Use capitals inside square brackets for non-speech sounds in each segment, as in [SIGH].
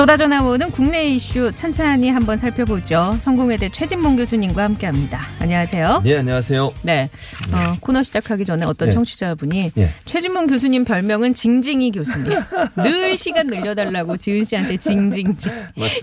쏟아져 나오는 국내 이슈 찬찬히 한번 살펴보죠. 성공회대 최진봉 교수님과 함께합니다. 안녕하세요. 네, 안녕하세요. 네, 어, 코너 시작하기 전에 어떤 네. 청취자분이 예. 최진봉 교수님 별명은 징징이 교수님. 늘 시간 늘려달라고 지은 씨한테 징징징.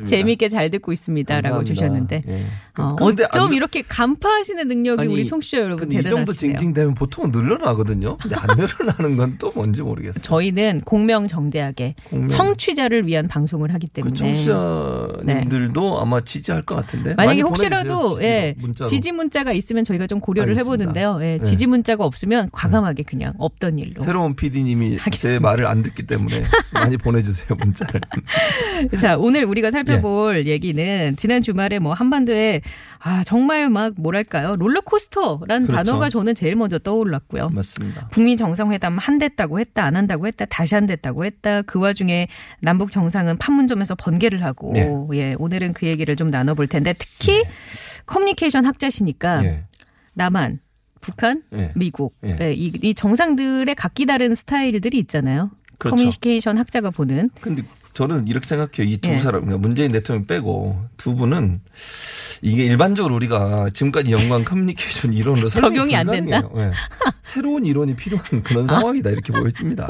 재미있게 잘 듣고 있습니다라고. 주셨는데 예. 어, 근데 어쩜 안- 이렇게 간파하시는 능력이 아니, 우리 청취자 여러분 근데 이 정도 대단하시네요. 징징대면 보통은 늘어나거든요. 근데 안 [LAUGHS] 늘어나는 건 또 뭔지 모르겠어요. 저희는 공명정대하게 공명- 청취자를 위한 방송을 하기 그 때문에 청취자님들도 아마 지지할 것 같은데. 만약에 혹시라도 예. 지지 문자가 있으면 저희가 좀 고려를 알겠습니다. 해보는데요. 예, 네. 지지 문자가 없으면 과감하게 그냥 없던 일로. 새로운 PD님이 제 하겠습니다. 말을 안 듣기 때문에 많이 보내주세요 문자를. [LAUGHS] 자, 오늘 우리가 살펴볼 얘기는 지난 주말에 뭐 한반도에 아, 정말 막 뭐랄까요. 롤러코스터라는 그렇죠. 단어가 저는 제일 먼저 떠올랐고요. 맞습니다. 북미 정상회담 한댔다고 했다 안 한다고 했다 다시 한댔다고 했다 그 와중에 남북 정상은 판문 점에서 번개를 하고 네. 예 오늘은 그 얘기를 좀 나눠볼 텐데 특히 커뮤니케이션 학자시니까 예. 남한 북한 예. 미국 예. 예, 이, 이 정상들의 각기 다른 스타일들이 있잖아요 그렇죠. 커뮤니케이션 학자가 보는 근데 저는 이렇게 생각해요. 이두 예. 사람, 그러니까 문재인 대통령 빼고 두 분은 이게 일반적으로 우리가 지금까지 연구한 커뮤니케이션 이론으로 적용이 안 된다? 예. 새로운 이론이 필요한 그런 상황이다 이렇게 보여집니다.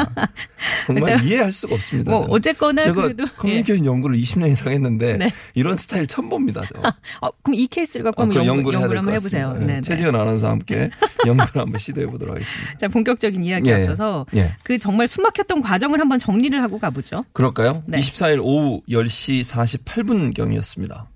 정말 이해할 수가 없습니다. 뭐. 어쨌거나 제가 그래도 예. 커뮤니케이션 연구를 20년 이상 했는데 네. 이런 스타일 처음 봅니다. 저. 어, 그럼 이 케이스를 갖고 아, 한번 연구, 될 한번 것 해보세요 같습니다. 네, 네. 최지현 아나운서와 함께 [LAUGHS] 연구를 한번 시도해 보도록 하겠습니다. 자 본격적인 이야기 예. 앞서서 예. 그 정말 숨막혔던 과정을 한번 정리를 하고 가보죠 그럴까요? 네. 24일 오후 10시 48분경이었습니다.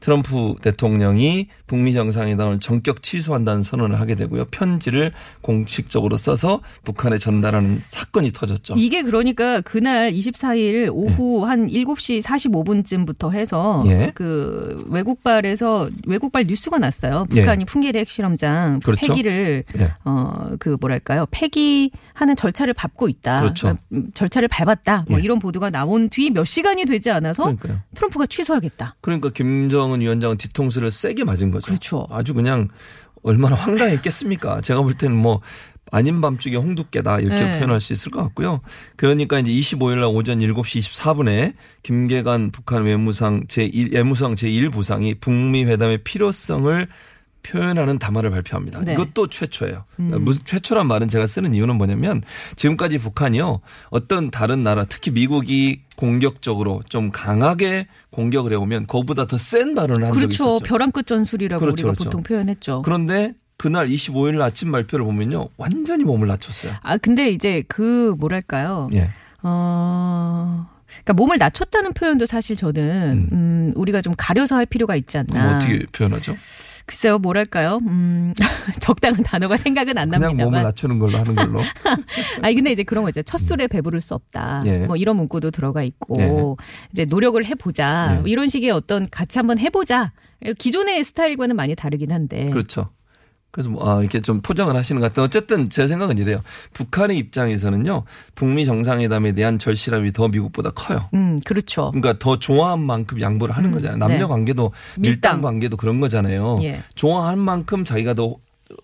트럼프 대통령이 북미 정상회담을 전격 취소한다는 선언을 하게 되고요. 편지를 공식적으로 써서 북한에 전달하는 사건이 터졌죠. 이게 그러니까 그날 24일 오후 한 7시 45분쯤부터 해서 예. 그 외국발에서 외국발 뉴스가 났어요. 예. 북한이 풍계리 핵실험장 그렇죠. 폐기를 예. 어그 뭐랄까요? 폐기하는 절차를 밟고 있다. 그렇죠. 그러니까 음, 절차를 밟았다. 뭐 예. 이런 보도가 나온 뒤 몇 시간이 되지 않아서 그러니까요. 트럼프가 취소하겠다. 그러니까 김정 은 위원장은 뒤통수를 세게 맞은 거죠. 그렇죠. 아주 그냥 얼마나 황당했겠습니까? [LAUGHS] 제가 볼 때는 뭐 아닌 밤중에 홍두깨다 이렇게 네. 표현할 수 있을 것 같고요. 그러니까 이제 25일 날 오전 7시 24분에 김계관 북한 외무상 제1 외무성 제1부상이 북미 회담의 필요성을 표현하는 담화를 발표합니다. 네. 음. 이것도 최초예요. 무슨 최초란 말은 제가 쓰는 이유는 뭐냐면 지금까지 북한이요 어떤 다른 나라 특히 미국이 공격적으로 좀 강하게 공격을 해오면 그거보다 더 센 발언을 한 적이 그렇죠. 있었죠. 벼랑 끝 전술이라고 그렇죠, 우리가 그렇죠. 보통 표현했죠. 그런데 그날 25일 날 아침 발표를 보면요 완전히 몸을 낮췄어요. 아 근데 이제 그 뭐랄까요? 예. 어. 그러니까 몸을 낮췄다는 표현도 사실 저는 음, 우리가 좀 가려서 할 필요가 있지 않나. 뭐 어떻게 표현하죠? 글쎄요, 뭐랄까요? 음, [LAUGHS] 적당한 단어가 생각은 안 그냥 몸을 납니다만. 낮추는 걸로 하는 걸로. [LAUGHS] 아니 근데 이제 그런 거 있죠. 첫 술에 배부를 수 없다. 예. 뭐 이런 문구도 들어가 있고 예. 이제 노력을 해보자. 예. 뭐 이런 식의 어떤 같이 한번 해보자. 기존의 스타일과는 많이 다르긴 한데. 그렇죠. 그래서 뭐, 아, 이렇게 좀 포장을 하시는 것 같은 어쨌든 제 생각은 이래요. 북한의 입장에서는요, 북미 정상회담에 대한 절실함이 더 미국보다 커요. 음, 그렇죠. 그러니까 더 좋아한 만큼 양보를 하는 음, 거잖아요. 남녀 네. 관계도 밀당. 밀당 관계도 그런 거잖아요. 예. 좋아하는 만큼 자기가 더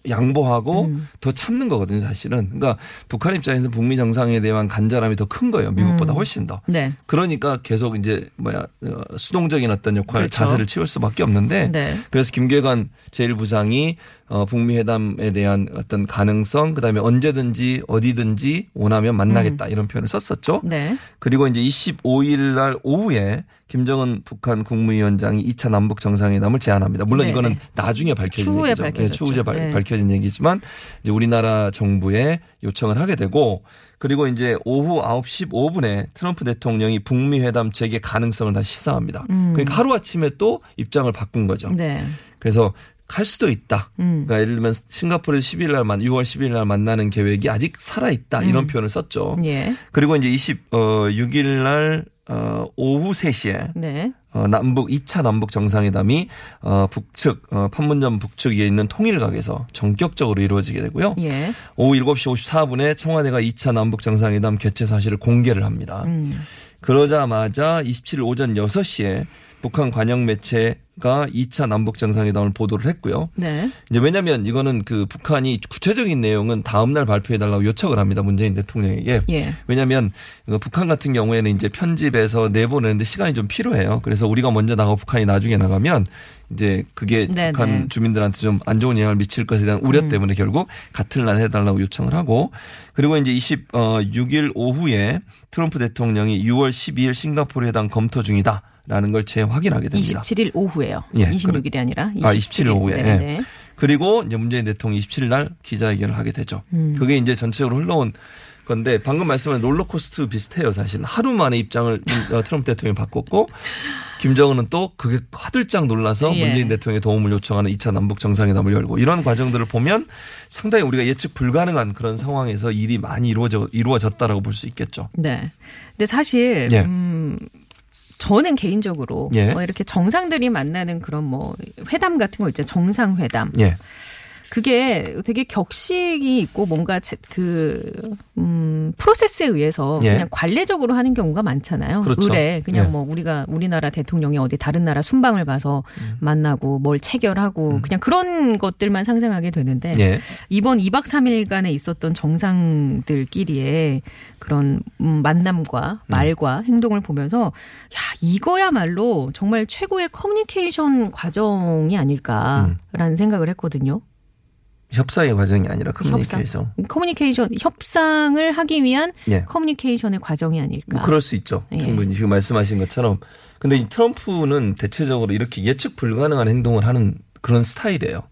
양보하고 음. 더 참는 거거든요, 사실은. 그러니까 북한 입장에서는 북미 정상에 대한 간절함이 더 큰 거예요. 미국보다 음. 훨씬 더. 네. 그러니까 계속 이제 뭐야 어, 수동적인 어떤 역할 그렇죠. 자세를 취할 수밖에 없는데 네. 그래서 김계관 제1부상이 어, 북미 회담에 대한 어떤 가능성 그 다음에 언제든지 어디든지 원하면 만나겠다 이런 표현을 썼었죠. 네. 그리고 이제 25일 날 오후에 김정은 북한 국무위원장이 2차 남북 정상회담을 제안합니다. 물론 네, 이거는 네. 나중에 밝혀진 추후에 얘기죠. 밝혀졌죠. 추후에 발- 네. 밝혀진 얘기지만 이제 우리나라 정부에 요청을 하게 되고 그리고 이제 오후 9시 5분에 트럼프 대통령이 북미 회담 재개 가능성을 다시 시사합니다. 그러니까 하루 아침에 또 입장을 바꾼 거죠. 네. 그래서 갈 수도 있다. 음. 그러니까 예를 들면 싱가포르에서 10일 날 만, 6월 10일 날 만나는 계획이 아직 살아 있다. 이런 음. 표현을 썼죠. 예. 그리고 이제 26일 날 어, 오후 3시에 네. 어, 남북 2차 남북 정상회담이 어, 북측 어, 판문점 북측에 있는 통일각에서 전격적으로 이루어지게 되고요. 예. 오후 7시 54분에 청와대가 2차 남북 정상회담 개최 사실을 공개를 합니다. 음. 그러자마자 27일 오전 6시에 북한 관영 매체가 2차 남북 정상회담을 보도를 했고요. 네. 이제 왜냐하면 이거는 그 북한이 구체적인 내용은 다음 날 발표해 달라고 요청을 합니다. 문재인 대통령에게. 예. 왜냐하면 그 북한 같은 경우에는 이제 편집해서 내보내는데 시간이 좀 필요해요. 그래서 우리가 먼저 나가고 북한이 나중에 나가면 이제 그게 네네. 북한 주민들한테 좀 안 좋은 영향을 미칠 것에 대한 우려 때문에 결국 같은 날 해달라고 요청을 하고 그리고 이제 26일 오후에 트럼프 대통령이 6월 12일 싱가포르 회담 검토 중이다. 라는 걸 재확인하게 됩니다. 27일 오후에요. 예, 26일이 아니라 27일, 아, 27일 오후에. 네, 예. 네. 그리고 이제 문재인 대통령이 27일 날 기자회견을 하게 되죠. 그게 이제 전체적으로 흘러온 건데 방금 말씀한 롤러코스터 비슷해요. 사실 하루 만에 입장을 어, 트럼프 대통령이 바꿨고 김정은은 또 그게 화들짝 놀라서 예. 문재인 대통령의 도움을 요청하는 2차 남북 정상회담을 열고 이런 과정들을 보면 상당히 우리가 예측 불가능한 그런 상황에서 일이 많이 이루어져 이루어졌다라고 볼 수 있겠죠. 네. 근데 사실 예. 음 저는 개인적으로 예. 뭐 이렇게 정상들이 만나는 그런 뭐 회담 같은 거 있죠. 정상회담. 예. 그게 되게 격식이 있고 뭔가 제- 그, 음, 프로세스에 의해서 예. 그냥 관례적으로 하는 경우가 많잖아요. 그렇죠. 의뢰. 그냥 예. 뭐 우리가 우리나라 대통령이 어디 다른 나라 순방을 가서 음. 만나고 뭘 체결하고 그냥 그런 것들만 상상하게 되는데 예. 이번 2박 3일간에 있었던 정상들끼리의 그런 음, 만남과 말과 행동을 보면서 야 이거야말로 정말 최고의 커뮤니케이션 과정이 아닐까라는 생각을 했거든요. 협상의 과정이 아니라 커뮤니케이션. 커뮤니케이션 협상을 하기 위한 예. 커뮤니케이션의 과정이 아닐까. 뭐 그럴 수 있죠. 예. 충분히 지금 말씀하신 것처럼. 근데 이 트럼프는 대체적으로 이렇게 예측 불가능한 행동을 하는 그런 스타일이에요.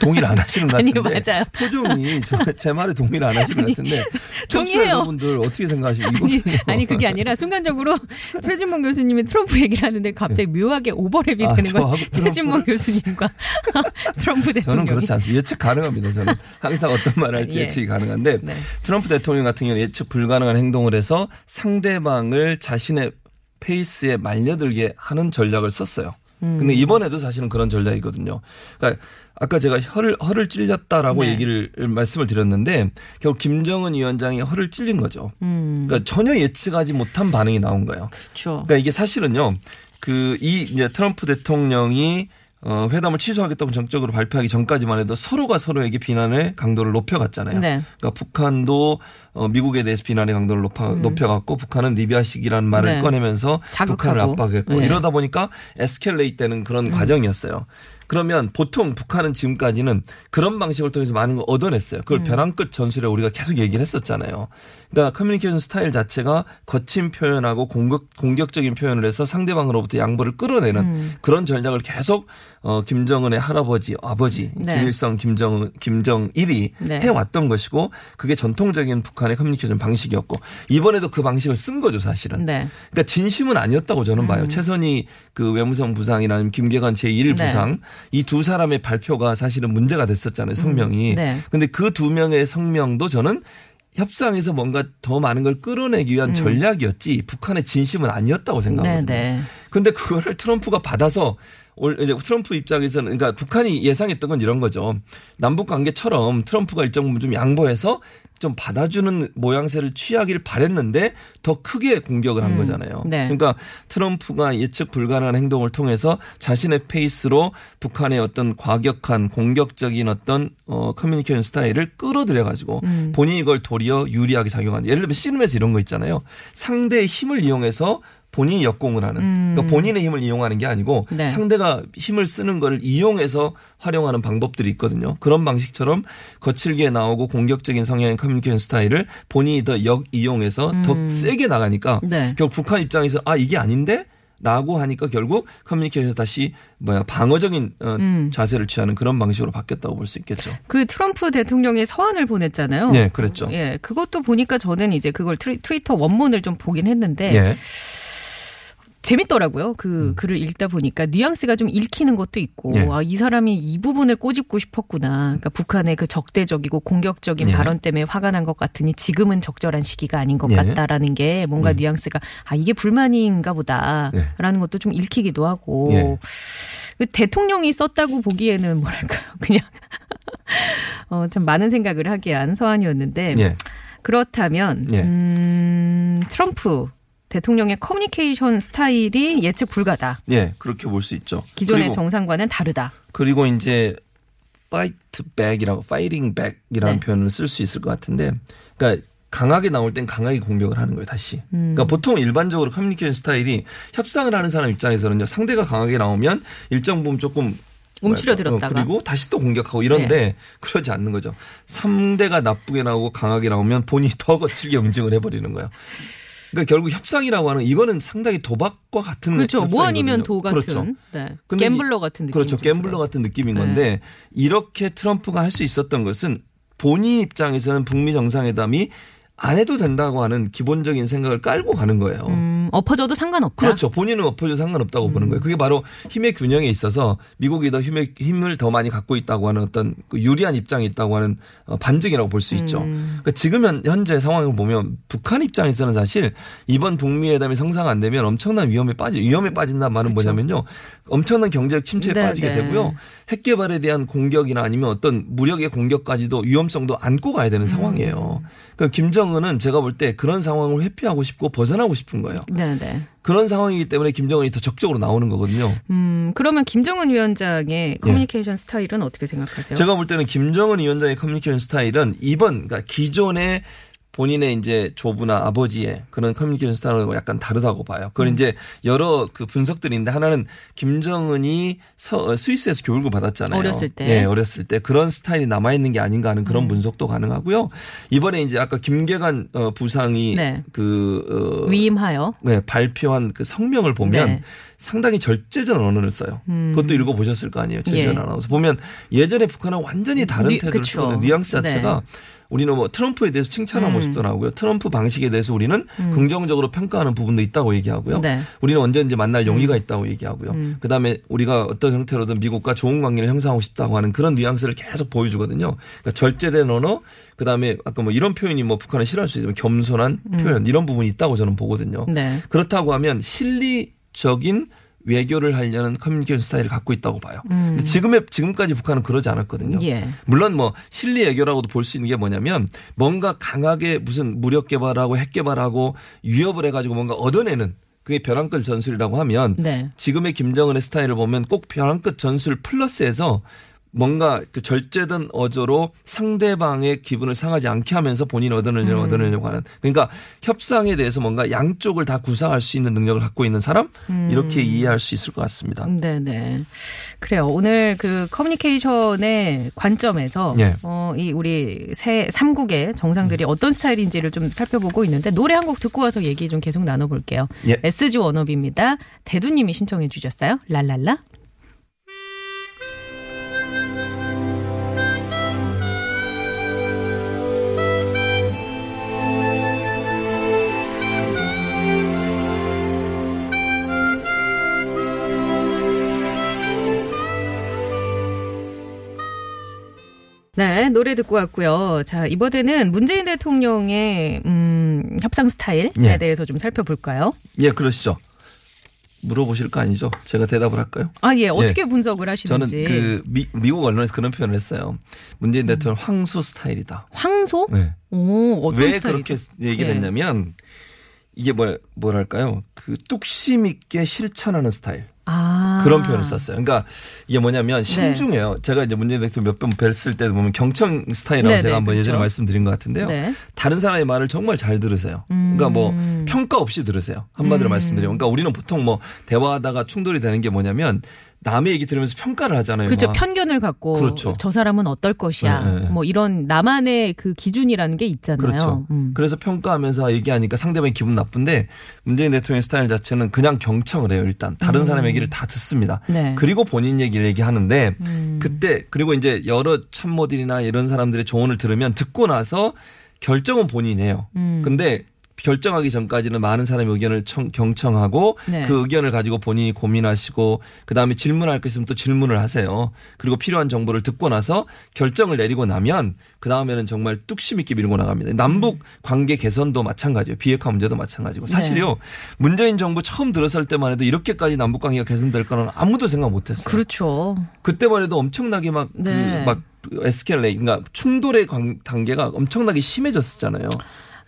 동의를 안 하시는 것 아니, 같은데 맞아요. 표정이 저, 제 말에 동의를 안 하시는 것 같은데 동의해요. 여러분들 어떻게 생각하시고 아니, 아니 그게 아니라 순간적으로 최진봉 교수님이 트럼프 얘기를 하는데 갑자기 묘하게 오버랩이 아, 되는 거예요. 저하고 최진봉 교수님과 [LAUGHS] 트럼프 저는 대통령이. 그렇지 않습니다. 예측 가능합니다. 저는 항상 어떤 말을 할지 예. 예측이 가능한데 네. 트럼프 대통령 같은 경우는 예측 불가능한 행동을 해서 상대방을 자신의 페이스에 말려들게 하는 전략을 썼어요. 음. 근데 이번에도 사실은 그런 전략이거든요. 그러니까 아까 제가 혀를 허를 찔렸다라고 네. 얘기를 말씀을 드렸는데 결국 김정은 위원장이 허를 찔린 거죠. 음, 그러니까 전혀 예측하지 못한 반응이 나온 거예요. 그렇죠. 그러니까 이게 사실은요. 그 이 이제 트럼프 대통령이 어 회담을 취소하겠다고 전격적으로 발표하기 전까지만 해도 서로가 서로에게 비난의 강도를 높여갔잖아요. 네. 그러니까 북한도 어 미국에 대해서 비난의 강도를 높아, 높여갔고 북한은 리비아식이라는 말을 음. 네. 꺼내면서 자극하고. 북한을 압박했고 네. 이러다 보니까 escalate 되는 그런 과정이었어요. 그러면 보통 북한은 지금까지는 그런 방식을 통해서 많은 걸 얻어냈어요. 그걸 음. 벼랑 끝 전술에 우리가 계속 얘기를 했었잖아요. 그러니까 커뮤니케이션 스타일 자체가 거친 표현하고 공격, 공격적인 표현을 해서 상대방으로부터 양보를 끌어내는 음. 그런 전략을 계속 어, 김정은의 할아버지, 아버지, 네. 김일성, 김정, 김정일이 네. 해왔던 것이고 그게 전통적인 북한의 커뮤니케이션 방식이었고 이번에도 그 방식을 쓴 거죠 사실은. 네. 그러니까 진심은 아니었다고 저는 음. 봐요. 최선희 그 외무성 부상이라는 김계관 제1 네. 부상 이 두 사람의 발표가 사실은 문제가 됐었잖아요. 성명이. 음. 네. 근데 그 두 명의 성명도 저는 협상에서 뭔가 더 많은 걸 끌어내기 위한 전략이었지 북한의 진심은 아니었다고 음. 네, 생각하거든요. 네. 근데 그거를 트럼프가 받아서 올 이제 트럼프 입장에서는 그러니까 북한이 예상했던 건 이런 거죠. 남북 관계처럼 트럼프가 일정 부분 좀 양보해서 좀 받아주는 모양새를 취하길 바랬는데 더 크게 공격을 한 음, 거잖아요. 네. 그러니까 트럼프가 예측 불가능한 행동을 통해서 자신의 페이스로 북한의 어떤 과격한 공격적인 어떤 어 커뮤니케이션 스타일을 끌어들여 가지고 음. 본인이 이걸 도리어 유리하게 작용한 예를 들면 씨름에서 이런 거 있잖아요. 상대의 힘을 이용해서 본인이 역공을 하는 그러니까 본인의 힘을 이용하는 게 아니고 음. 네. 상대가 힘을 쓰는 걸 이용해서 활용하는 방법들이 있거든요. 그런 방식처럼 거칠게 나오고 공격적인 성향의 커뮤니케이션 스타일을 본인이 더 역 이용해서 더 세게 나가니까 네. 결국 북한 입장에서 아 이게 아닌데 라고 하니까 결국 커뮤니케이션에서 다시 뭐야 방어적인 어, 음. 자세를 취하는 그런 방식으로 바뀌었다고 볼 수 있겠죠. 그 트럼프 대통령이 서한을 보냈잖아요. 네, 그랬죠. 예, 그것도 보니까 저는 이제 그걸 트위, 트위터 원문을 좀 보긴 했는데 예. 재밌더라고요. 그 글을 읽다 보니까 뉘앙스가 좀 읽히는 것도 있고 예. 아, 이 사람이 이 부분을 꼬집고 싶었구나. 그러니까 북한의 그 적대적이고 공격적인 예. 발언 때문에 화가 난 것 같으니 지금은 적절한 시기가 아닌 것 예. 같다라는 게 뭔가 예. 뉘앙스가 아 이게 불만인가 보다라는 것도 좀 읽히기도 하고 예. 그 대통령이 썼다고 보기에는 뭐랄까요 [LAUGHS] 그냥 어, 참 많은 생각을 하게 한 서한이었는데 예. 그렇다면 예. 음, 트럼프 대통령의 커뮤니케이션 스타일이 예측 불가다. 예, 그렇게 볼 수 있죠. 기존의 정상과는 다르다. 그리고 이제 fight back이라고 fighting back이라는 네. 표현을 쓸 수 있을 것 같은데, 그러니까 강하게 나올 땐 강하게 공격을 하는 거예요, 다시. 음. 그러니까 보통 일반적으로 커뮤니케이션 스타일이 협상을 하는 사람 입장에서는요, 상대가 강하게 나오면 일정 부분 조금 움츠러들었다가. 어, 그리고 다시 또 공격하고 이런데 네. 그러지 않는 거죠. 상대가 나쁘게 나오고 강하게 나오면 본인이 더 거칠게 [LAUGHS] 응징을 해버리는 거예요. 그러니까 결국 협상이라고 하는 이거는 상당히 도박과 같은 그렇죠. 뭐 협상이거든요. 아니면 도 같은. 그렇죠. 네. 갬블러 같은 느낌. 그렇죠. 갬블러 같은 느낌인 네. 건데 이렇게 트럼프가 할 수 있었던 것은 본인 입장에서는 북미 정상회담이 안 해도 된다고 하는 기본적인 생각을 깔고 가는 거예요. 음, 엎어져도 상관없다. 그렇죠. 본인은 엎어져 상관없다고 보는 거예요. 그게 바로 힘의 균형에 있어서 미국이 더 힘의, 힘을 더 많이 갖고 있다고 하는 어떤 그 유리한 입장이 있다고 하는 어, 반증이라고 볼 수 있죠. 그러니까 지금 현- 현재 상황을 보면 북한 입장에서는 사실 이번 북미 회담이 성사가 안 되면 엄청난 위험에 빠지 위험에 빠진다는 말은 뭐냐면요. 엄청난 경제적 침체에 네, 빠지게 네. 되고요. 핵 개발에 대한 공격이나 아니면 어떤 무력의 공격까지도 위험성도 안고 가야 되는 상황이에요. 그러니까 김정은은 제가 볼 때 그런 상황을 회피하고 싶고 벗어나고 싶은 거예요. 네, 네. 그런 상황이기 때문에 김정은이 더 적극적으로 나오는 거거든요. 음, 그러면 김정은 위원장의 커뮤니케이션 스타일은 어떻게 생각하세요? 예. 제가 볼 때는 김정은 위원장의 커뮤니케이션 스타일은 이번 그러니까 기존의 본인의 이제 조부나 아버지의 그런 커뮤니케이션 스타일하고 약간 다르다고 봐요. 그건 음. 이제 여러 그 분석들이 있는데 하나는 김정은이 서, 어, 스위스에서 교육을 받았잖아요. 어렸을 때. 예, 어렸을 때 그런 스타일이 남아 있는 게 아닌가 하는 음. 그런 분석도 가능하고요. 이번에 이제 아까 김계관 어, 부상이 네. 그 어, 위임하여. 네, 발표한 그 성명을 보면 네. 상당히 절제전 언어를 써요. 그것도 읽어 보셨을 거 아니에요. 최지현 음. 예. 아나운서. 보면 예전에 북한은 완전히 다른 뉘- 태도를. 쓰거든요. 뉘앙스 자체가 네. 우리는 뭐 트럼프에 대해서 칭찬하는 음. 모습도 나오고요. 트럼프 방식에 대해서 우리는 긍정적으로 평가하는 부분도 있다고 얘기하고요. 네. 우리는 언제든지 만날 용의가 있다고 얘기하고요. 음. 그다음에 우리가 어떤 형태로든 미국과 좋은 관계를 형성하고 싶다고 하는 그런 뉘앙스를 계속 보여주거든요. 그러니까 절제된 언어, 그다음에 아까 뭐 이런 표현이 뭐 북한은 싫어할 수 있지만 겸손한 표현 이런 부분이 있다고 저는 보거든요. 음. 네. 그렇다고 하면 실리적인 외교를 하려는 커뮤니케이션 스타일을 갖고 있다고 봐요. 근데 지금의 지금까지 북한은 그러지 않았거든요. 음. 예. 물론 뭐 실리 외교라고도 볼 수 있는 게 뭐냐면 뭔가 강하게 무슨 무력 개발하고 핵 개발하고 위협을 해가지고 뭔가 얻어내는 그게 벼랑 끝 전술이라고 하면 네. 지금의 김정은의 스타일을 보면 꼭 벼랑 끝 전술 플러스해서 뭔가 그 절제된 어조로 상대방의 기분을 상하지 않게 하면서 본인이 얻어내려고 음. 얻어내려고 하는 그러니까 협상에 대해서 뭔가 양쪽을 다 구사할 수 있는 능력을 갖고 있는 사람 음. 이렇게 이해할 수 있을 것 같습니다. 네네. 그래요. 오늘 그 커뮤니케이션의 관점에서 예. 어, 이 우리 새 3국의 정상들이 어떤 스타일인지를 좀 살펴보고 있는데 노래 한 곡 듣고 와서 얘기 좀 계속 나눠볼게요. 예. SG 워너비입니다. 대두님이 신청해 주셨어요. 랄랄라. 네, 노래 듣고 왔고요. 자, 이번에는 문재인 대통령의 음, 협상 스타일에 예. 대해서 좀 살펴볼까요? 예, 그러시죠. 물어보실 거 아니죠? 제가 대답을 할까요? 아, 예. 어떻게 분석을 저는 하시는지. 그 미, 미국 언론에서 그런 표현을 했어요. 문재인 대통령 황소 스타일이다. 황소? 네. 오, 어떤 왜 스타일이 그렇게 얘기를 예. 했냐면 이게 뭐 뭐랄까요? 그 뚝심 있게 실천하는 스타일. 아. 그런 표현을 썼어요. 그러니까 이게 뭐냐면 신중해요. 제가 이제 문재인 대통령 몇 번 뵀을 때도 보면 경청 스타일이라고 네네, 제가 한번 예전에 그렇죠. 말씀드린 것 같은데요. 네. 다른 사람의 말을 정말 잘 들으세요. 그러니까 뭐 음. 평가 없이 들으세요. 한마디로 말씀드리면. 그러니까 우리는 보통 뭐 대화하다가 충돌이 되는 게 뭐냐면 남의 얘기 들으면서 평가를 하잖아요. 그렇죠. 막. 편견을 갖고 그렇죠. 저 사람은 어떨 것이야. 네, 네. 뭐 이런 나만의 그 기준이라는 게 있잖아요. 그렇죠. 음. 그래서 평가하면서 얘기하니까 상대방이 기분 나쁜데 문재인 대통령 스타일 자체는 그냥 경청을 해요. 일단 다른 사람 얘기를 다 듣습니다. 음. 네. 그리고 본인 얘기를 얘기하는데 음. 그때 그리고 이제 여러 참모들이나 이런 사람들의 조언을 들으면 듣고 나서 결정은 본인이 해요. 음. 근데 결정하기 전까지는 많은 사람의 의견을 청, 경청하고 네. 그 의견을 가지고 본인이 고민하시고 그다음에 질문할 거 있으면 또 질문을 하세요. 그리고 필요한 정보를 듣고 나서 결정을 내리고 나면 그다음에는 정말 뚝심 있게 밀고 나갑니다. 남북 관계 개선도 마찬가지예요. 비핵화 문제도 마찬가지고 사실요. 네. 문재인 정부 처음 들어설 때만 해도 이렇게까지 남북 관계가 개선될 거는 아무도 생각 못 했어요. 그렇죠. 그때만 해도 엄청나게 막, 그 네. 막 에스켈레이, 그러니까 충돌의 관- 단계가 엄청나게 심해졌었잖아요.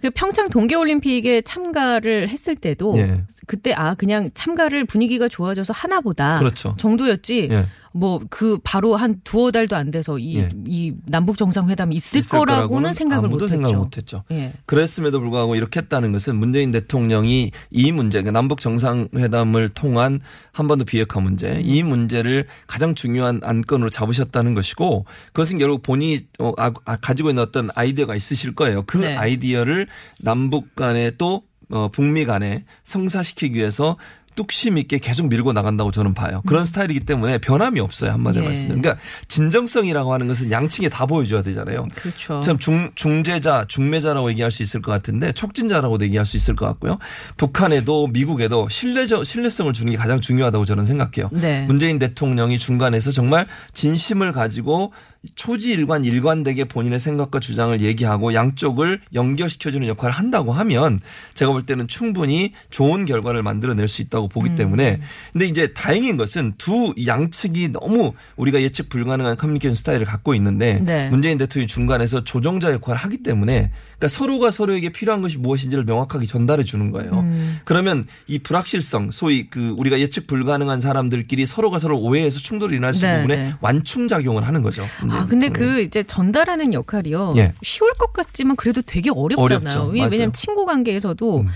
그 평창 동계올림픽에 참가를 했을 때도 예. 그때 아 그냥 참가를 분위기가 좋아져서 하나보다 그렇죠. 정도였지. 예. 뭐 그 바로 한 두어 달도 안 돼서 이, 예. 이 남북 정상회담이 있을, 있을 거라고는 생각을 못했죠. 생각을 못했죠. 예. 그랬음에도 불구하고 이렇게 했다는 것은 문재인 대통령이 이 문제, 그러니까 남북 정상회담을 통한 한반도 비핵화 문제, 이 문제를 가장 중요한 안건으로 잡으셨다는 것이고 그것은 결국 본인이 어, 아, 아, 가지고 있는 어떤 아이디어가 있으실 거예요. 그 네. 아이디어를 남북 간에 또 어, 북미 간에 성사시키기 위해서 뚝심 있게 계속 밀고 나간다고 저는 봐요. 그런 스타일이기 때문에 변함이 없어요. 한마디로 예. 말씀드리면. 그러니까 진정성이라고 하는 것은 양측에 다 보여줘야 되잖아요. 그렇죠. 참 중, 중재자, 중매자라고 얘기할 수 있을 것 같은데 촉진자라고도 얘기할 수 있을 것 같고요. 북한에도 미국에도 신뢰적, 신뢰성을 주는 게 가장 중요하다고 저는 생각해요. 네. 문재인 대통령이 중간에서 정말 진심을 가지고 초지일관 일관되게 본인의 생각과 주장을 얘기하고 양쪽을 연결시켜주는 역할을 한다고 하면 제가 볼 때는 충분히 좋은 결과를 만들어낼 수 있다고 보기 음. 때문에 근데 이제 다행인 것은 두 양측이 너무 우리가 예측 불가능한 커뮤니케이션 스타일을 갖고 있는데 네. 문재인 대통령이 중간에서 조정자 역할을 하기 때문에 그러니까 서로가 서로에게 필요한 것이 무엇인지를 명확하게 전달해 주는 거예요. 음. 그러면 이 불확실성, 소위 그 우리가 예측 불가능한 사람들끼리 서로가 서로 오해해서 충돌이 일어날 수 있는 네, 부분에 네. 완충 작용을 하는 거죠. 아, 문재인 근데. 그 이제 전달하는 역할이요. 예. 쉬울 것 같지만 그래도 되게 어렵잖아요. 왜- 왜냐면. 친구 관계에서도 음.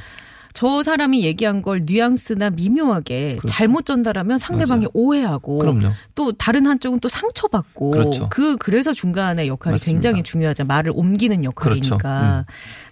저 사람이 얘기한 걸 뉘앙스나 미묘하게 그렇죠. 잘못 전달하면 상대방이 맞아요. 오해하고 그럼요. 또 다른 한쪽은 또 상처받고 그렇죠. 그 그래서 중간의 역할이 맞습니다. 굉장히 중요하죠. 말을 옮기는 역할이니까. 그렇죠. 음.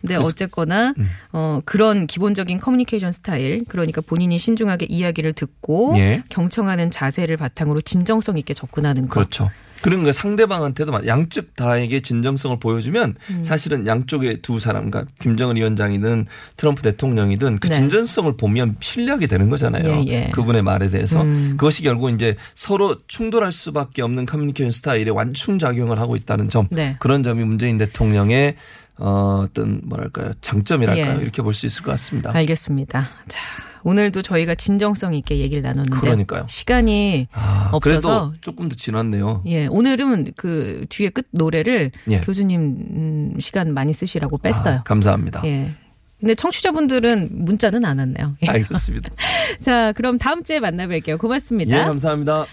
근데 어쨌거나 음. 어 그런 기본적인 커뮤니케이션 스타일 그러니까 본인이 신중하게 이야기를 듣고 예. 경청하는 자세를 바탕으로 진정성 있게 접근하는 것. 그렇죠. 그런 거 상대방한테도 막 양측 다에게 진정성을 보여주면 음. 사실은 양쪽의 두 사람, 그러니까 김정은 위원장이든 트럼프 대통령이든 그 네. 진정성을 보면 신뢰하게 되는 거잖아요. 예, 예. 그분의 말에 대해서 음. 그것이 결국 이제 서로 충돌할 수밖에 없는 커뮤니케이션 스타일에 완충 작용을 하고 있다는 점 네. 그런 점이 문재인 대통령의 어, 어떤 뭐랄까요 장점이랄까요 예. 이렇게 볼 수 있을 것 같습니다. 알겠습니다. 자, 오늘도 저희가 진정성 있게 얘기를 나눴는데 그러니까요. 시간이 아, 없어서 그래도 조금 더 지났네요. 예, 오늘은 그 뒤에 끝 노래를 예. 교수님 음, 시간 많이 쓰시라고 뺐어요. 아, 감사합니다. 예. 근데 청취자분들은 문자는 안 왔네요. 예. 알겠습니다. [LAUGHS] 자, 그럼 다음 주에 만나뵐게요. 고맙습니다. 예, 감사합니다.